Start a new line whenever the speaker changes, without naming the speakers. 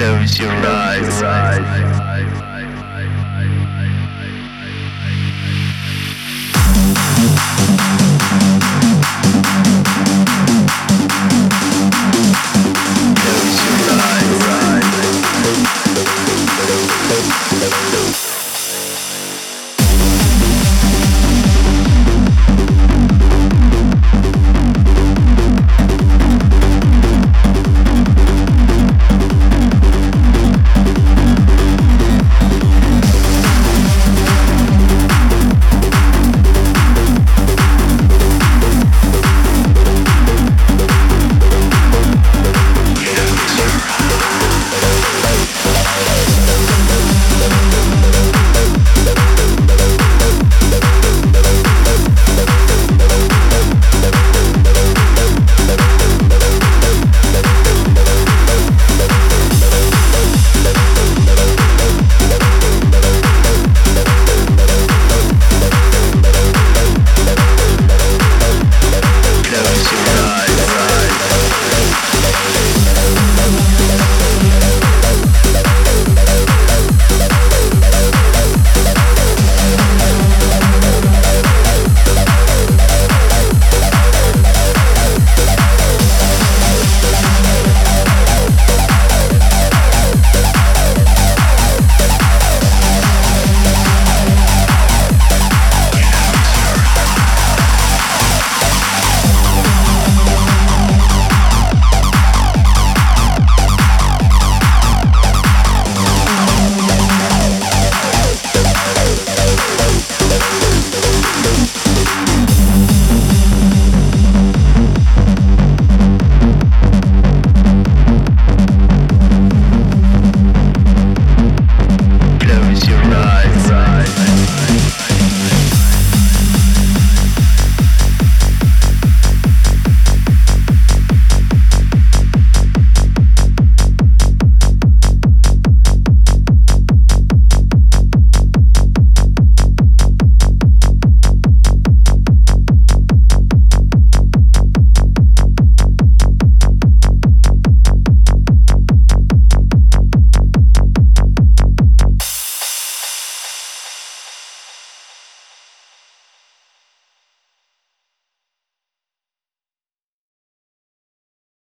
Close your eyes.